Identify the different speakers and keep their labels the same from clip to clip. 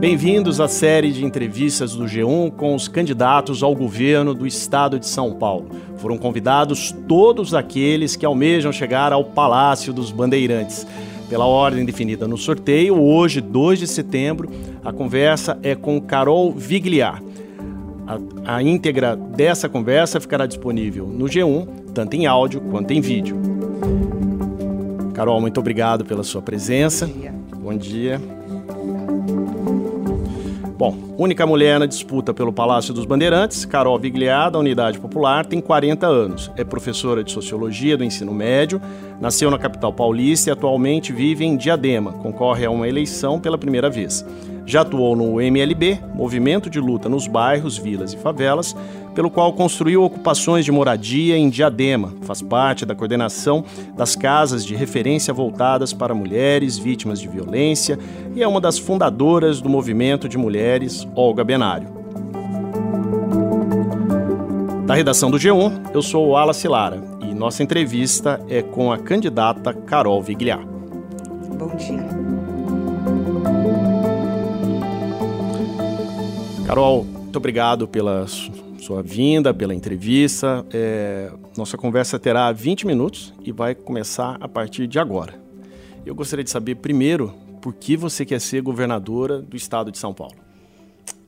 Speaker 1: Bem-vindos à série de entrevistas do G1 com os candidatos ao governo do estado de São Paulo. Foram convidados todos aqueles que almejam chegar ao Palácio dos Bandeirantes. Pela ordem definida no sorteio, hoje, 2 de setembro, a conversa é com Carol Vigliar. A, a íntegra dessa conversa ficará disponível no G1, tanto em áudio quanto em vídeo. Carol, muito obrigado pela sua presença.
Speaker 2: Bom dia.
Speaker 1: Bom dia. Bom, única mulher na disputa pelo Palácio dos Bandeirantes, Carol Vigliar, da Unidade Popular, tem 40 anos. É professora de Sociologia do ensino médio, nasceu na capital paulista e atualmente vive em Diadema. Concorre a uma eleição pela primeira vez. Já atuou no MLB, Movimento de Luta nos Bairros, Vilas e Favelas, pelo qual construiu ocupações de moradia em Diadema. Faz parte da coordenação das casas de referência voltadas para mulheres vítimas de violência e é uma das fundadoras do movimento de mulheres Olga Benário. Da redação do G1, eu sou o Wallace Lara e nossa entrevista é com a candidata Carol Vigliar.
Speaker 2: Bom dia.
Speaker 1: Carol, muito obrigado pela sua vinda, pela entrevista. É, nossa conversa terá 20 minutos e vai começar a partir de agora. Eu gostaria de saber, primeiro, por que você quer ser governadora do estado de São Paulo?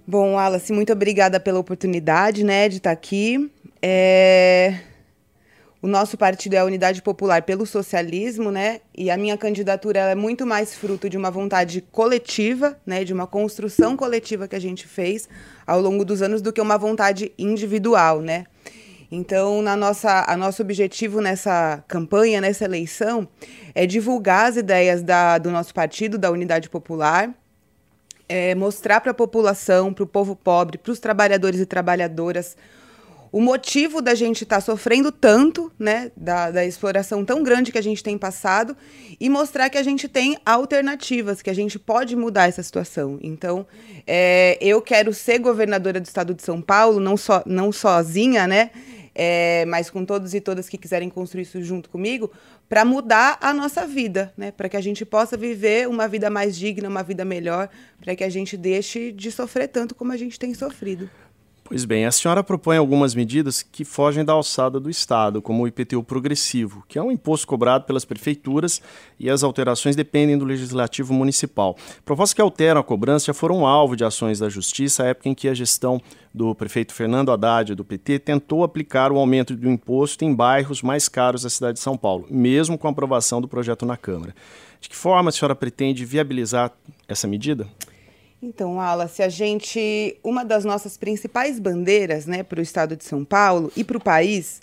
Speaker 2: Bom, Wallace, muito obrigada pela oportunidade né, de estar aqui. É... O nosso partido é a Unidade Popular pelo Socialismo, né? E a minha candidatura é muito mais fruto de uma vontade coletiva, né? De uma construção coletiva que a gente fez ao longo dos anos do que uma vontade individual, né? Então, na nossa, a nosso objetivo nessa campanha, nessa eleição, é divulgar as ideias da, do nosso partido, da Unidade Popular, é, mostrar para a população, para o povo pobre, para os trabalhadores e trabalhadoras o motivo da gente estar tá sofrendo tanto, né, da, da, exploração tão grande que a gente tem passado, e mostrar que a gente tem alternativas, que a gente pode mudar essa situação. Então, é, eu quero ser governadora do estado de São Paulo, não, só, não sozinha, né, é, mas com todos e todas que quiserem construir isso junto comigo, para mudar a nossa vida, né, para que a gente possa viver uma vida mais digna, uma vida melhor, para que a gente deixe de sofrer tanto como a gente tem sofrido.
Speaker 1: Pois bem, a senhora propõe algumas medidas que fogem da alçada do Estado, como o IPTU progressivo, que é um imposto cobrado pelas prefeituras e as alterações dependem do legislativo municipal. Propostas que alteram a cobrança já foram alvo de ações da Justiça, à época em que a gestão do prefeito Fernando Haddad, do PT, tentou aplicar o aumento do imposto em bairros mais caros da cidade de São Paulo, mesmo com a aprovação do projeto na Câmara. De que forma a senhora pretende viabilizar essa medida?
Speaker 2: Então, Ala, se a gente. Uma das nossas principais bandeiras né, para o estado de São Paulo e para o país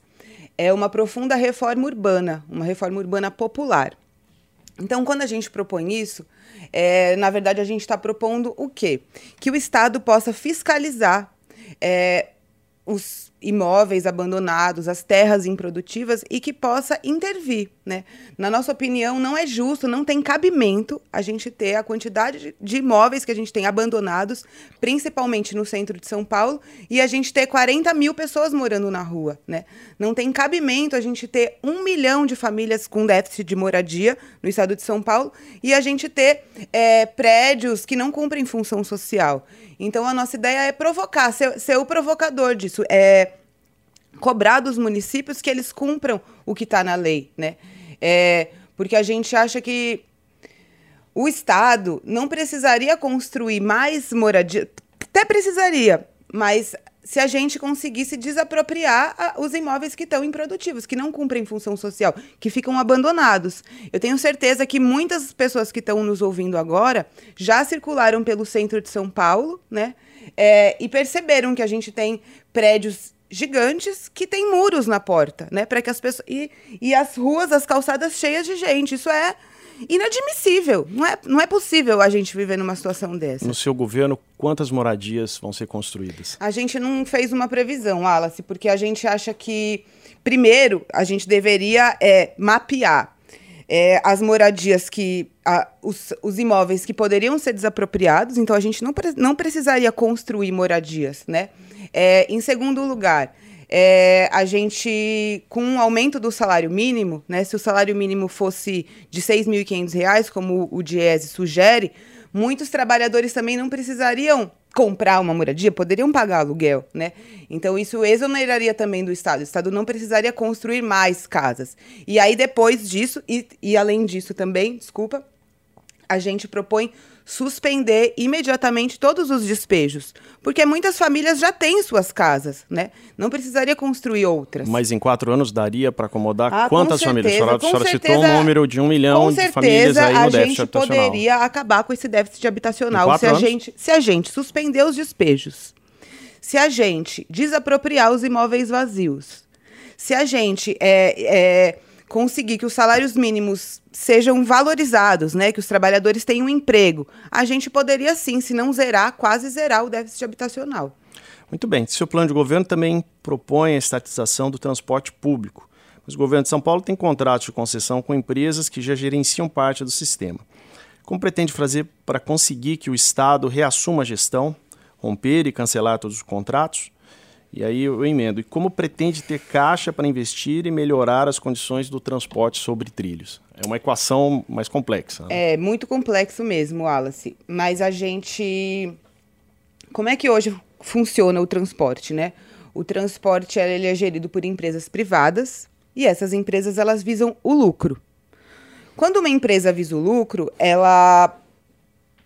Speaker 2: é uma profunda reforma urbana, uma reforma urbana popular. Então, quando a gente propõe isso, é, na verdade, a gente está propondo o quê? Que o Estado possa fiscalizar é, os imóveis abandonados, as terras improdutivas e que possa intervir, né? Na nossa opinião, não é justo, não tem cabimento a gente ter a quantidade de imóveis que a gente tem abandonados, principalmente no centro de São Paulo, e a gente ter 40 mil pessoas morando na rua, né? Não tem cabimento a gente ter um milhão de famílias com déficit de moradia no estado de São Paulo e a gente ter é, prédios que não cumprem função social. Então, a nossa ideia é provocar, ser, ser o provocador disso. É cobrar dos municípios que eles cumpram o que está na lei, né? É, porque a gente acha que o Estado não precisaria construir mais moradia, até precisaria, mas se a gente conseguisse desapropriar a, os imóveis que estão improdutivos, que não cumprem função social, que ficam abandonados. Eu tenho certeza que muitas pessoas que estão nos ouvindo agora já circularam pelo centro de São Paulo, né? É, e perceberam que a gente tem prédios gigantes que têm muros na porta, né? Para que as pessoas e, e as ruas, as calçadas cheias de gente. Isso é inadmissível. Não é, não é possível a gente viver numa situação dessa.
Speaker 1: No seu governo, quantas moradias vão ser construídas?
Speaker 2: A gente não fez uma previsão, Wallace, porque a gente acha que, primeiro, a gente deveria é, mapear é, as moradias que. A, os, os, imóveis que poderiam ser desapropriados, então a gente não, não precisaria construir moradias, né? É, em segundo lugar, é, a gente, com o um aumento do salário mínimo, né, se o salário mínimo fosse de R$ 6.500, como o Diese sugere, muitos trabalhadores também não precisariam comprar uma moradia, poderiam pagar aluguel, né? Então isso exoneraria também do Estado. O Estado não precisaria construir mais casas. E aí depois disso, e, e além disso também, desculpa, a gente propõe suspender imediatamente todos os despejos, porque muitas famílias já têm suas casas, né? Não precisaria construir outras.
Speaker 1: Mas em quatro anos daria para acomodar ah, quantas famílias? A senhora, a senhora certeza, citou um número de um milhão de famílias aí no déficit habitacional.
Speaker 2: a gente poderia acabar com esse déficit habitacional se a, gente, se a gente suspender os despejos, se a gente desapropriar os imóveis vazios, se a gente é, é conseguir que os salários mínimos sejam valorizados, né, que os trabalhadores tenham um emprego, a gente poderia sim, se não zerar, quase zerar o déficit habitacional.
Speaker 1: Muito bem. Seu plano de governo também propõe a estatização do transporte público. Mas o governo de São Paulo tem contratos de concessão com empresas que já gerenciam parte do sistema. Como pretende fazer para conseguir que o Estado reassuma a gestão, romper e cancelar todos os contratos? E aí eu emendo. E como pretende ter caixa para investir e melhorar as condições do transporte sobre trilhos? É uma equação mais complexa.
Speaker 2: Né? É muito complexo mesmo, Wallace. Mas a gente. Como é que hoje funciona o transporte, né? O transporte ele é gerido por empresas privadas e essas empresas elas visam o lucro. Quando uma empresa visa o lucro, ela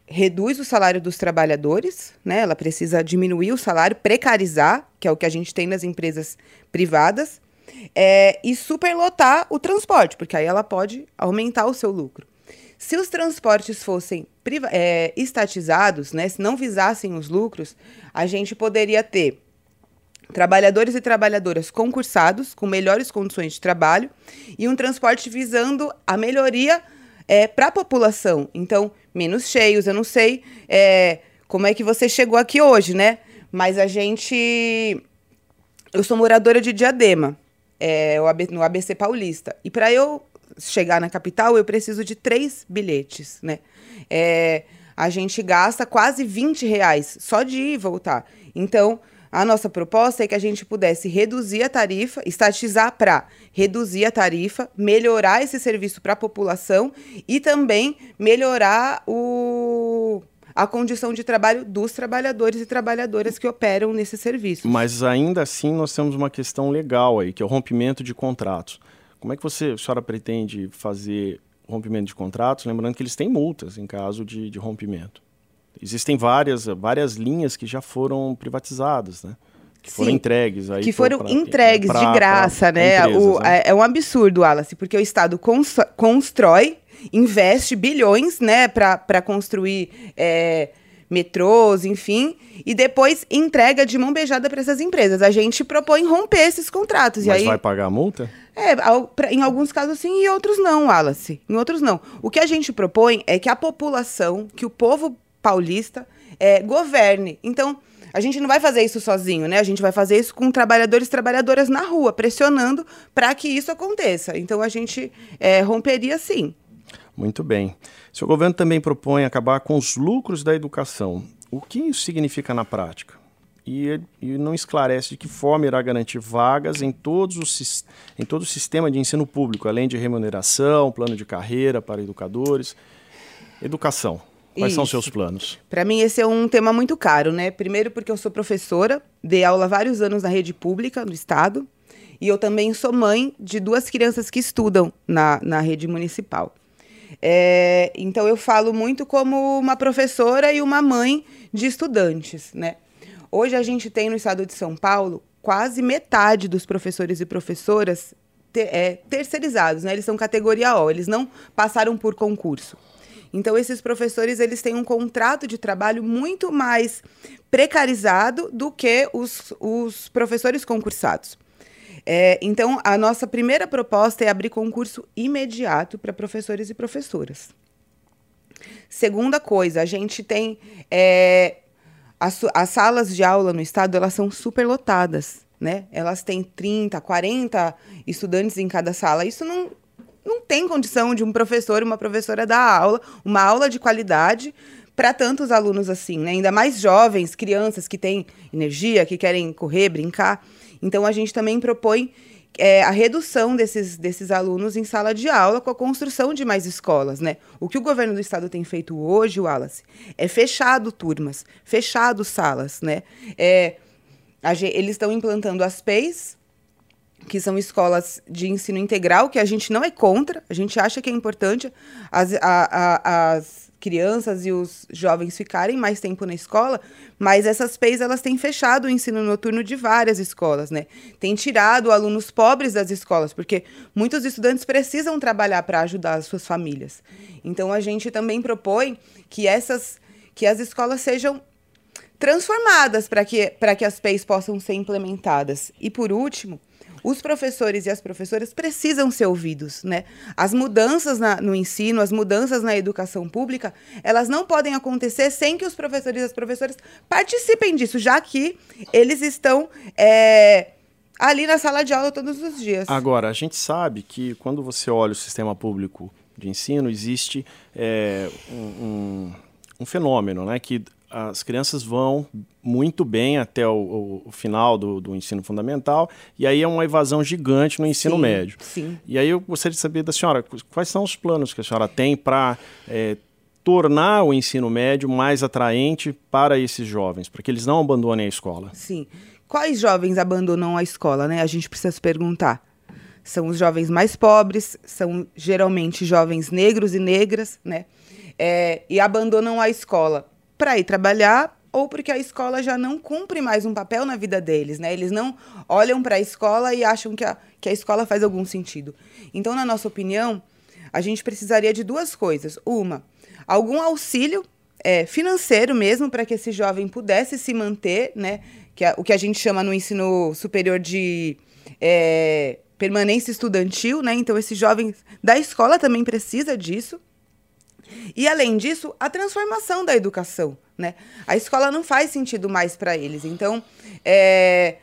Speaker 2: reduz o salário dos trabalhadores, né? Ela precisa diminuir o salário, precarizar, que é o que a gente tem nas empresas privadas, é, e superlotar o transporte, porque aí ela pode aumentar o seu lucro. Se os transportes fossem é, estatizados, né, se não visassem os lucros, a gente poderia ter trabalhadores e trabalhadoras concursados, com melhores condições de trabalho, e um transporte visando a melhoria é, para a população. Então, menos cheios. Eu não sei é, como é que você chegou aqui hoje, né? Mas a gente. Eu sou moradora de Diadema, é, no ABC Paulista. E para eu chegar na capital, eu preciso de três bilhetes, né? É, a gente gasta quase 20 reais só de ir e voltar. Então, a nossa proposta é que a gente pudesse reduzir a tarifa, estatizar para reduzir a tarifa, melhorar esse serviço para a população e também melhorar o, a condição de trabalho dos trabalhadores e trabalhadoras que operam nesse serviço.
Speaker 1: Mas ainda assim nós temos uma questão legal aí, que é o rompimento de contratos. Como é que você, a senhora pretende fazer rompimento de contratos? Lembrando que eles têm multas em caso de, de rompimento. Existem várias, várias linhas que já foram privatizadas, né? Que foram Sim, entregues aí.
Speaker 2: Que foram pra, entregues pra, de graça, pra, né? Empresas, o, né? É, é um absurdo, Wallace, porque o Estado constrói, investe bilhões, né, para construir é, metrôs, enfim, e depois entrega de mão beijada para essas empresas. A gente propõe romper esses contratos.
Speaker 1: Mas
Speaker 2: e aí,
Speaker 1: vai pagar a multa?
Speaker 2: É, em alguns casos sim e outros não, Wallace. Em outros não. O que a gente propõe é que a população, que o povo paulista é, governe. Então, a gente não vai fazer isso sozinho, né? A gente vai fazer isso com trabalhadores e trabalhadoras na rua, pressionando para que isso aconteça. Então, a gente é, romperia sim.
Speaker 1: Muito bem. Seu governo também propõe acabar com os lucros da educação. O que isso significa na prática? E, e não esclarece de que forma irá garantir vagas em, todos os, em todo o sistema de ensino público, além de remuneração, plano de carreira para educadores. Educação. Quais Isso. são seus planos?
Speaker 2: Para mim, esse é um tema muito caro, né? Primeiro, porque eu sou professora, dei aula vários anos na rede pública no estado, e eu também sou mãe de duas crianças que estudam na, na rede municipal. É, então, eu falo muito como uma professora e uma mãe de estudantes, né? Hoje, a gente tem no estado de São Paulo quase metade dos professores e professoras ter, é, terceirizados, né? Eles são categoria O, eles não passaram por concurso. Então esses professores eles têm um contrato de trabalho muito mais precarizado do que os, os professores concursados. É, então, a nossa primeira proposta é abrir concurso imediato para professores e professoras. Segunda coisa, a gente tem é, as, as, salas de aula no estado, elas são superlotadas, né? Elas têm 30, 40 estudantes em cada sala. Isso não, não tem condição de um professor, uma professora dar aula, uma aula de qualidade para tantos alunos assim, né? Ainda mais jovens, crianças que têm energia, que querem correr, brincar. Então a gente também propõe é, a redução desses, desses alunos em sala de aula com a construção de mais escolas, né? O que o governo do estado tem feito hoje, Wallace, é fechado turmas, fechado salas, né? É, a, eles estão implantando as PEIs, que são escolas de ensino integral, que a gente não é contra, a gente acha que é importante as, a, a, as crianças e os jovens ficarem mais tempo na escola, mas essas PEIs elas têm fechado o ensino noturno de várias escolas, né? Tem tirado alunos pobres das escolas, porque muitos estudantes precisam trabalhar para ajudar as suas famílias. Então a gente também propõe que essas que as escolas sejam transformadas para que, que as PEIs possam ser implementadas. E por último, os professores e as professoras precisam ser ouvidos, né? As mudanças na, no ensino, as mudanças na educação pública, elas não podem acontecer sem que os professores e as professoras participem disso, já que eles estão é, ali na sala de aula todos os dias.
Speaker 1: Agora, a gente sabe que quando você olha o sistema público de ensino, existe é, um, um, um fenômeno, né? Que as crianças vão muito bem até o, o final do, do, ensino fundamental, e aí é uma evasão gigante no ensino
Speaker 2: sim,
Speaker 1: médio.
Speaker 2: Sim.
Speaker 1: E aí eu gostaria de saber da senhora, quais são os planos que a senhora tem para é, tornar o ensino médio mais atraente para esses jovens, para que eles não abandonem a escola?
Speaker 2: Sim. Quais jovens abandonam a escola, né? A gente precisa se perguntar. São os jovens mais pobres, são geralmente jovens negros e negras, né? É, e abandonam a escola para ir trabalhar ou porque a escola já não cumpre mais um papel na vida deles, né? Eles não olham para a escola e acham que a, que a escola faz algum sentido. Então, na nossa opinião, a gente precisaria de duas coisas. Uma, algum auxílio é, financeiro mesmo para que esse jovem pudesse se manter, né? Que é, o que a gente chama no ensino superior de é, permanência estudantil, né? Então, esse jovem da escola também precisa disso. E, além disso, a transformação da educação. Né? A escola não faz sentido mais para eles. Então, é,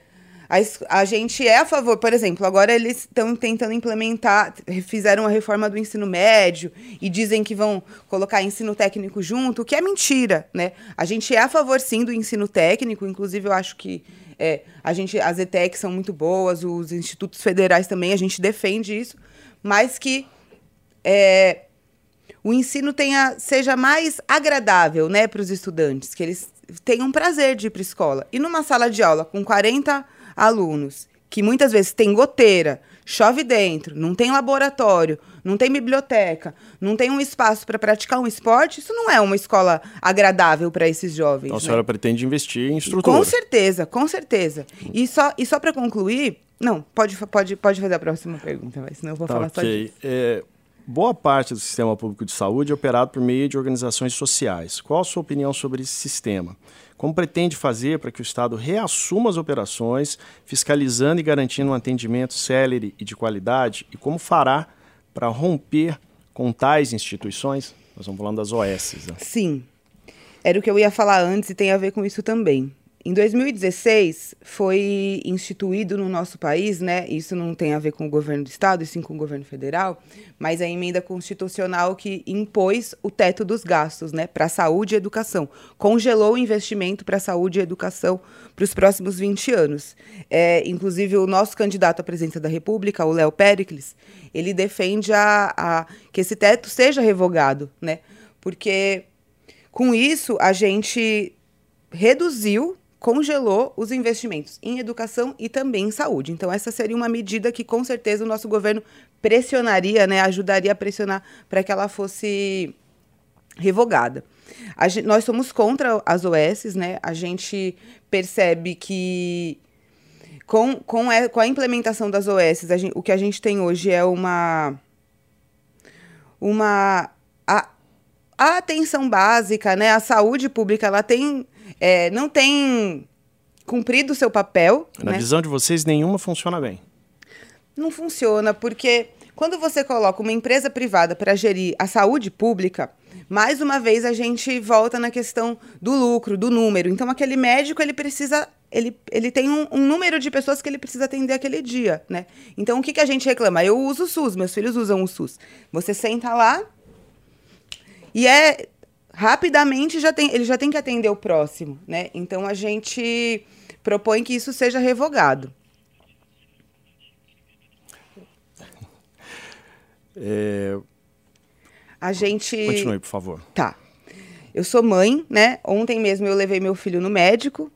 Speaker 2: a, a, gente é a favor, por exemplo, agora eles estão tentando implementar, fizeram a reforma do ensino médio e dizem que vão colocar ensino técnico junto, o que é mentira. Né? A gente é a favor, sim, do ensino técnico, inclusive eu acho que é, a gente, as ETECs são muito boas, os institutos federais também, a gente defende isso, mas que é, o ensino tenha, seja mais agradável né, para os estudantes, que eles tenham prazer de ir para a escola. E numa sala de aula com 40 alunos, que muitas vezes tem goteira, chove dentro, não tem laboratório, não tem biblioteca, não tem um espaço para praticar um esporte, isso não é uma escola agradável para esses jovens.
Speaker 1: Então a
Speaker 2: né?
Speaker 1: senhora pretende investir em estrutura.
Speaker 2: Com certeza, com certeza. E só, e só para concluir, não, pode, pode, pode fazer a próxima pergunta, mas senão eu vou
Speaker 1: tá,
Speaker 2: falar
Speaker 1: okay.
Speaker 2: só disso.
Speaker 1: É, Boa parte do sistema público de saúde é operado por meio de organizações sociais. Qual a sua opinião sobre esse sistema? Como pretende fazer para que o Estado reassuma as operações, fiscalizando e garantindo um atendimento célere e de qualidade? E como fará para romper com tais instituições? Nós estamos falando das OS. Né?
Speaker 2: Sim. Era o que eu ia falar antes e tem a ver com isso também. Em 2016, foi instituído no nosso país, né? Isso não tem a ver com o governo do estado, e sim com o governo federal, mas a emenda constitucional que impôs o teto dos gastos, né, para saúde e educação, congelou o investimento para saúde e educação para os próximos 20 anos. É, inclusive o nosso candidato à presidência da República, o Léo Pericles, ele defende a, a que esse teto seja revogado, né? Porque com isso a gente reduziu congelou os investimentos em educação e também em saúde. Então, essa seria uma medida que, com certeza, o nosso governo pressionaria, né, ajudaria a pressionar para que ela fosse revogada. Gente, nós somos contra as OS, né? A gente percebe que com, com, a, com a implementação das OS, gente, o que a gente tem hoje é uma uma a, a atenção básica, né? A saúde pública, ela tem é, não tem cumprido o seu papel.
Speaker 1: Na
Speaker 2: né?
Speaker 1: visão de vocês, nenhuma funciona bem.
Speaker 2: Não funciona, porque quando você coloca uma empresa privada para gerir a saúde pública, mais uma vez a gente volta na questão do lucro, do número. Então, aquele médico, ele precisa. Ele, ele tem um, um número de pessoas que ele precisa atender aquele dia, né? Então, o que, que a gente reclama? Eu uso o SUS, meus filhos usam o SUS. Você senta lá e é rapidamente já tem, ele já tem que atender o próximo, né? Então a gente propõe que isso seja revogado.
Speaker 1: É...
Speaker 2: A gente.
Speaker 1: Continue, por favor.
Speaker 2: Tá. Eu sou mãe, né? Ontem mesmo eu levei meu filho no médico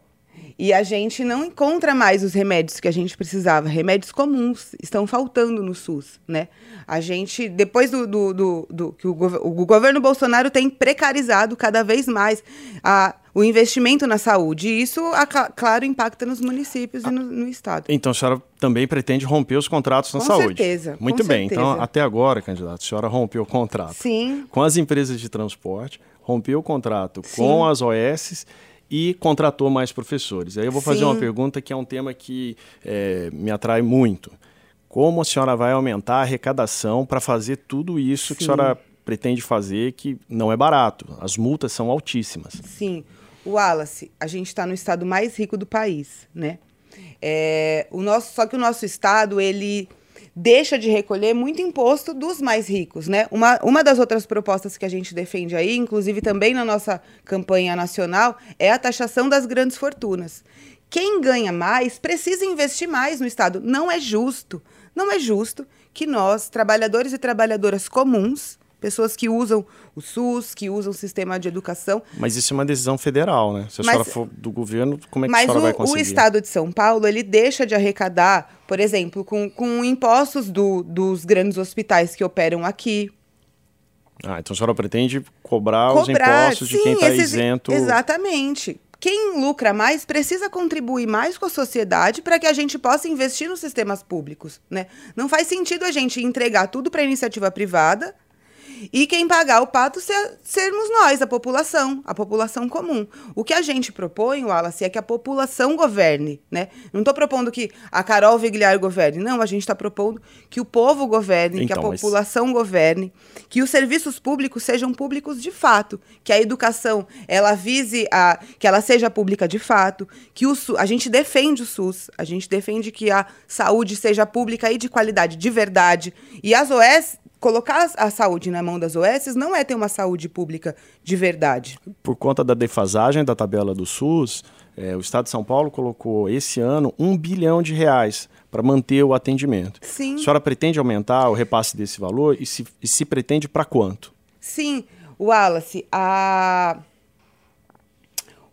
Speaker 2: e a gente não encontra mais os remédios que a gente precisava. Remédios comuns estão faltando no SUS, né? A gente, depois do, do, do, do que o, o, governo Bolsonaro tem precarizado cada vez mais a, o investimento na saúde. E isso, a, claro, impacta nos municípios ah, e no, no, Estado.
Speaker 1: Então, a senhora também pretende romper os contratos na
Speaker 2: com
Speaker 1: saúde?
Speaker 2: Certeza,
Speaker 1: Muito
Speaker 2: com
Speaker 1: bem.
Speaker 2: Certeza.
Speaker 1: Então, até agora, candidato, a senhora rompeu o contrato
Speaker 2: Sim.
Speaker 1: com as empresas de transporte, rompeu o contrato Sim. com as OS e contratou mais professores. Aí eu vou fazer
Speaker 2: Sim.
Speaker 1: uma pergunta que é um tema que é, me atrai muito. Como a senhora vai aumentar a arrecadação para fazer tudo isso
Speaker 2: Sim.
Speaker 1: que a senhora pretende fazer, que não é barato? As multas são altíssimas.
Speaker 2: Sim. O Wallace, a gente está no estado mais rico do país, né? É, o nosso, só que o nosso estado, ele deixa de recolher muito imposto dos mais ricos, né? Uma, uma das outras propostas que a gente defende aí, inclusive também na nossa campanha nacional, é a taxação das grandes fortunas. Quem ganha mais precisa investir mais no Estado. Não é justo, não é justo que nós, trabalhadores e trabalhadoras comuns, pessoas que usam o SUS, que usam o sistema de educação.
Speaker 1: Mas isso é uma decisão federal, né? Se a
Speaker 2: Mas-
Speaker 1: senhora for do governo, como é que a
Speaker 2: Mas
Speaker 1: senhora vai
Speaker 2: o, o
Speaker 1: conseguir?
Speaker 2: Estado de São Paulo, ele deixa de arrecadar, por exemplo, com, com impostos do- dos grandes hospitais que operam aqui.
Speaker 1: Ah, então a senhora pretende cobrar, os
Speaker 2: Cobrar,
Speaker 1: impostos de quem
Speaker 2: sim,
Speaker 1: está isento.
Speaker 2: Exatamente. Quem lucra mais precisa contribuir mais com a sociedade para que a gente possa investir nos sistemas públicos, né? Não faz sentido a gente entregar tudo para a iniciativa privada e quem pagar o pato ser- sermos nós, a população, a população comum. O que a gente propõe, Wallace, é que a população governe, né? Não estou propondo que a Carol Vigliar governe, não, a gente está propondo que o povo governe, que a
Speaker 1: Então, mas-
Speaker 2: população governe, que os serviços públicos sejam públicos de fato, que a educação ela vise a que ela seja pública de fato, que o a gente defende o SUS, a gente defende que a saúde seja pública e de qualidade de verdade. E as OS colocar a saúde na mão das OS não é ter uma saúde pública de verdade.
Speaker 1: Por conta da defasagem da tabela do SUS, eh, o Estado de São Paulo colocou esse ano um bilhão de reais para manter o atendimento.
Speaker 2: Sim.
Speaker 1: A senhora pretende aumentar o repasse desse valor e se, e se pretende para quanto?
Speaker 2: Sim, Wallace, a...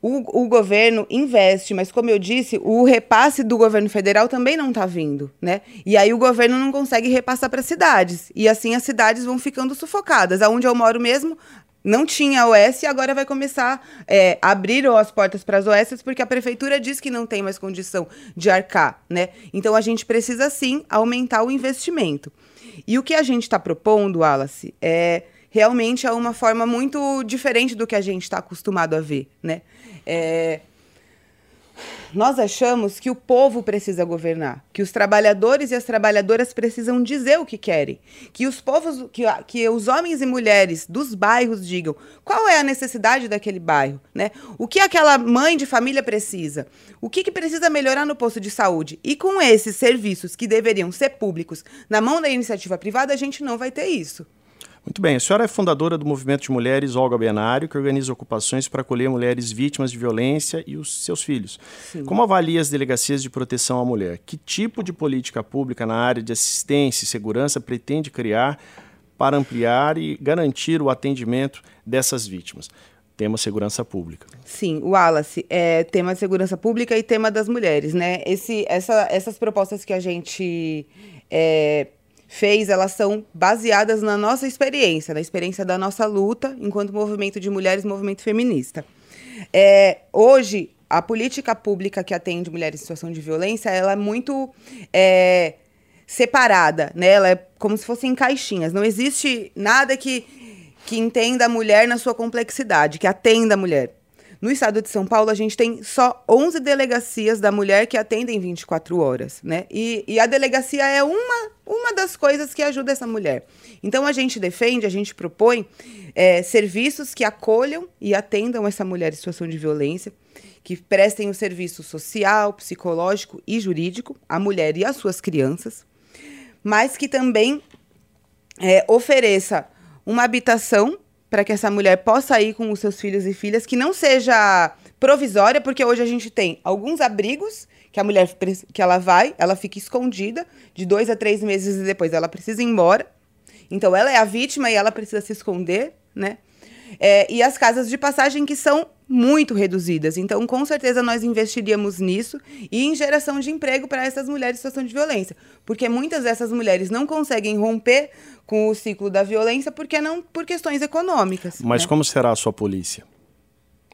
Speaker 2: o, o governo investe, mas como eu disse, o repasse do governo federal também não está vindo, né? E aí o governo não consegue repassar para cidades. E assim as cidades vão ficando sufocadas. Aonde eu moro mesmo, não tinha OS e agora vai começar é, abriram as portas para as OS porque a prefeitura diz que não tem mais condição de arcar, né? Então a gente precisa sim aumentar o investimento. E o que a gente está propondo, Wallace, é realmente é uma forma muito diferente do que a gente está acostumado a ver, né? É, nós achamos que o povo precisa governar, que os trabalhadores e as trabalhadoras precisam dizer o que querem, que os povos, que, que os homens e mulheres dos bairros digam qual é a necessidade daquele bairro, né? O que aquela mãe de família precisa, o que, que precisa melhorar no posto de saúde. E com esses serviços que deveriam ser públicos na mão da iniciativa privada, a gente não vai ter isso.
Speaker 1: Muito bem, a senhora é fundadora do Movimento de Mulheres Olga Benário, que organiza ocupações para acolher mulheres vítimas de violência e os seus filhos. Como avalia as delegacias de proteção à mulher? Que tipo de política pública na área de assistência e segurança pretende criar para ampliar e garantir o atendimento dessas vítimas? Tema segurança pública.
Speaker 2: Sim, o Wallace, é tema de segurança pública e tema das mulheres, né? Esse, essa, essas propostas que a gente é, fez, elas são baseadas na nossa experiência, na experiência da nossa luta enquanto movimento de mulheres, movimento feminista. É, hoje, a política pública que atende mulheres em situação de violência, ela é muito é, separada, né? Ela é como se fosse em caixinhas. Não existe nada que, que entenda a mulher na sua complexidade, que atenda a mulher. No estado de São Paulo, a gente tem só 11 delegacias da mulher que atendem 24 horas, né? E, e a delegacia é uma, uma das coisas que ajuda essa mulher. Então, a gente defende, a gente propõe é, serviços que acolham e atendam essa mulher em situação de violência, que prestem o serviço social, psicológico e jurídico à mulher e às suas crianças, mas que também é, ofereça uma habitação para que essa mulher possa ir com os seus filhos e filhas, que não seja provisória, porque hoje a gente tem alguns abrigos que a mulher que ela vai, ela fica escondida de dois a três meses e depois ela precisa ir embora. Então ela é a vítima e ela precisa se esconder, né? É, e as casas de passagem que são muito reduzidas. Então, com certeza, nós investiríamos nisso e em geração de emprego para essas mulheres em situação de violência. Porque muitas dessas mulheres não conseguem romper com o ciclo da violência porque não por questões econômicas.
Speaker 1: Mas né? como será a sua polícia?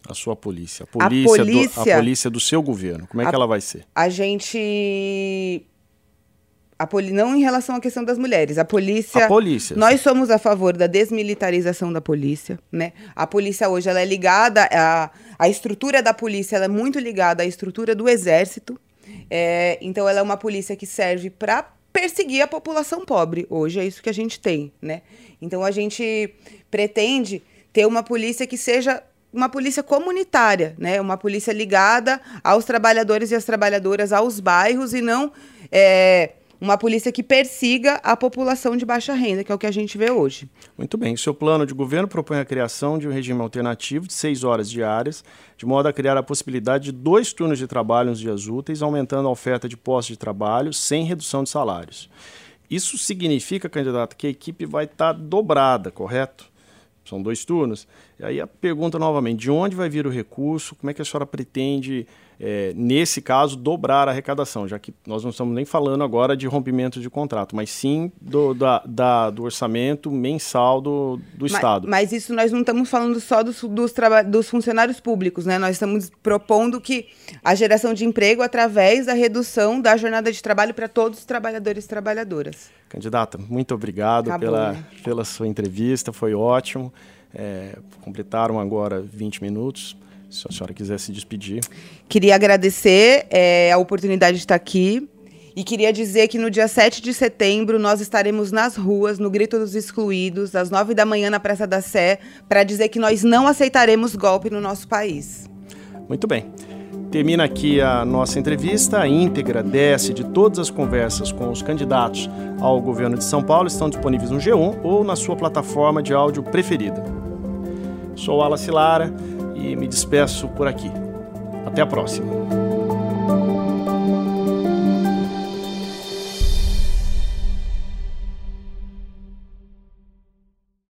Speaker 1: A sua polícia. A polícia, a polícia, do, a polícia do seu governo. Como é a, que ela vai ser?
Speaker 2: A gente a poli... Não em relação à questão das mulheres. A polícia.
Speaker 1: A polícia.
Speaker 2: Nós somos a favor da desmilitarização da polícia, né? A polícia hoje ela é ligada. A, a estrutura da polícia ela é muito ligada à estrutura do exército. É, então ela é uma polícia que serve para perseguir a população pobre. Hoje é isso que a gente tem, né? Então a gente pretende ter uma polícia que seja uma polícia comunitária, né? Uma polícia ligada aos trabalhadores e às trabalhadoras, aos bairros e não é, uma polícia que persiga a população de baixa renda, que é o que a gente vê hoje.
Speaker 1: Muito bem. O seu plano de governo propõe a criação de um regime alternativo de seis horas diárias, de modo a criar a possibilidade de dois turnos de trabalho nos dias úteis, aumentando a oferta de postos de trabalho sem redução de salários. Isso significa, candidato, que a equipe vai estar dobrada, correto? São dois turnos. E aí a pergunta novamente, de onde vai vir o recurso? Como é que a senhora pretende é, nesse caso, dobrar a arrecadação, já que nós não estamos nem falando agora de rompimento de contrato, mas sim do, da, da, do orçamento mensal do, do
Speaker 2: mas,
Speaker 1: Estado.
Speaker 2: Mas isso nós não estamos falando só dos, dos, dos funcionários públicos, né? Nós estamos propondo que a geração de emprego através da redução da jornada de trabalho para todos os trabalhadores e trabalhadoras.
Speaker 1: Candidata, muito obrigado pela, pela sua entrevista, foi ótimo. É, completaram agora 20 minutos. Se a senhora quiser se despedir.
Speaker 2: Queria agradecer é, a oportunidade de estar aqui. E queria dizer que no dia 7 de setembro nós estaremos nas ruas, no Grito dos Excluídos, às 9 da manhã na Praça da Sé, para dizer que nós não aceitaremos golpe no nosso país.
Speaker 1: Muito bem. Termina aqui a nossa entrevista. A íntegra desce de todas as conversas com os candidatos ao governo de São Paulo estão disponíveis no G1 ou na sua plataforma de áudio preferida. Sou Ala Lara e me despeço por aqui. Até a próxima.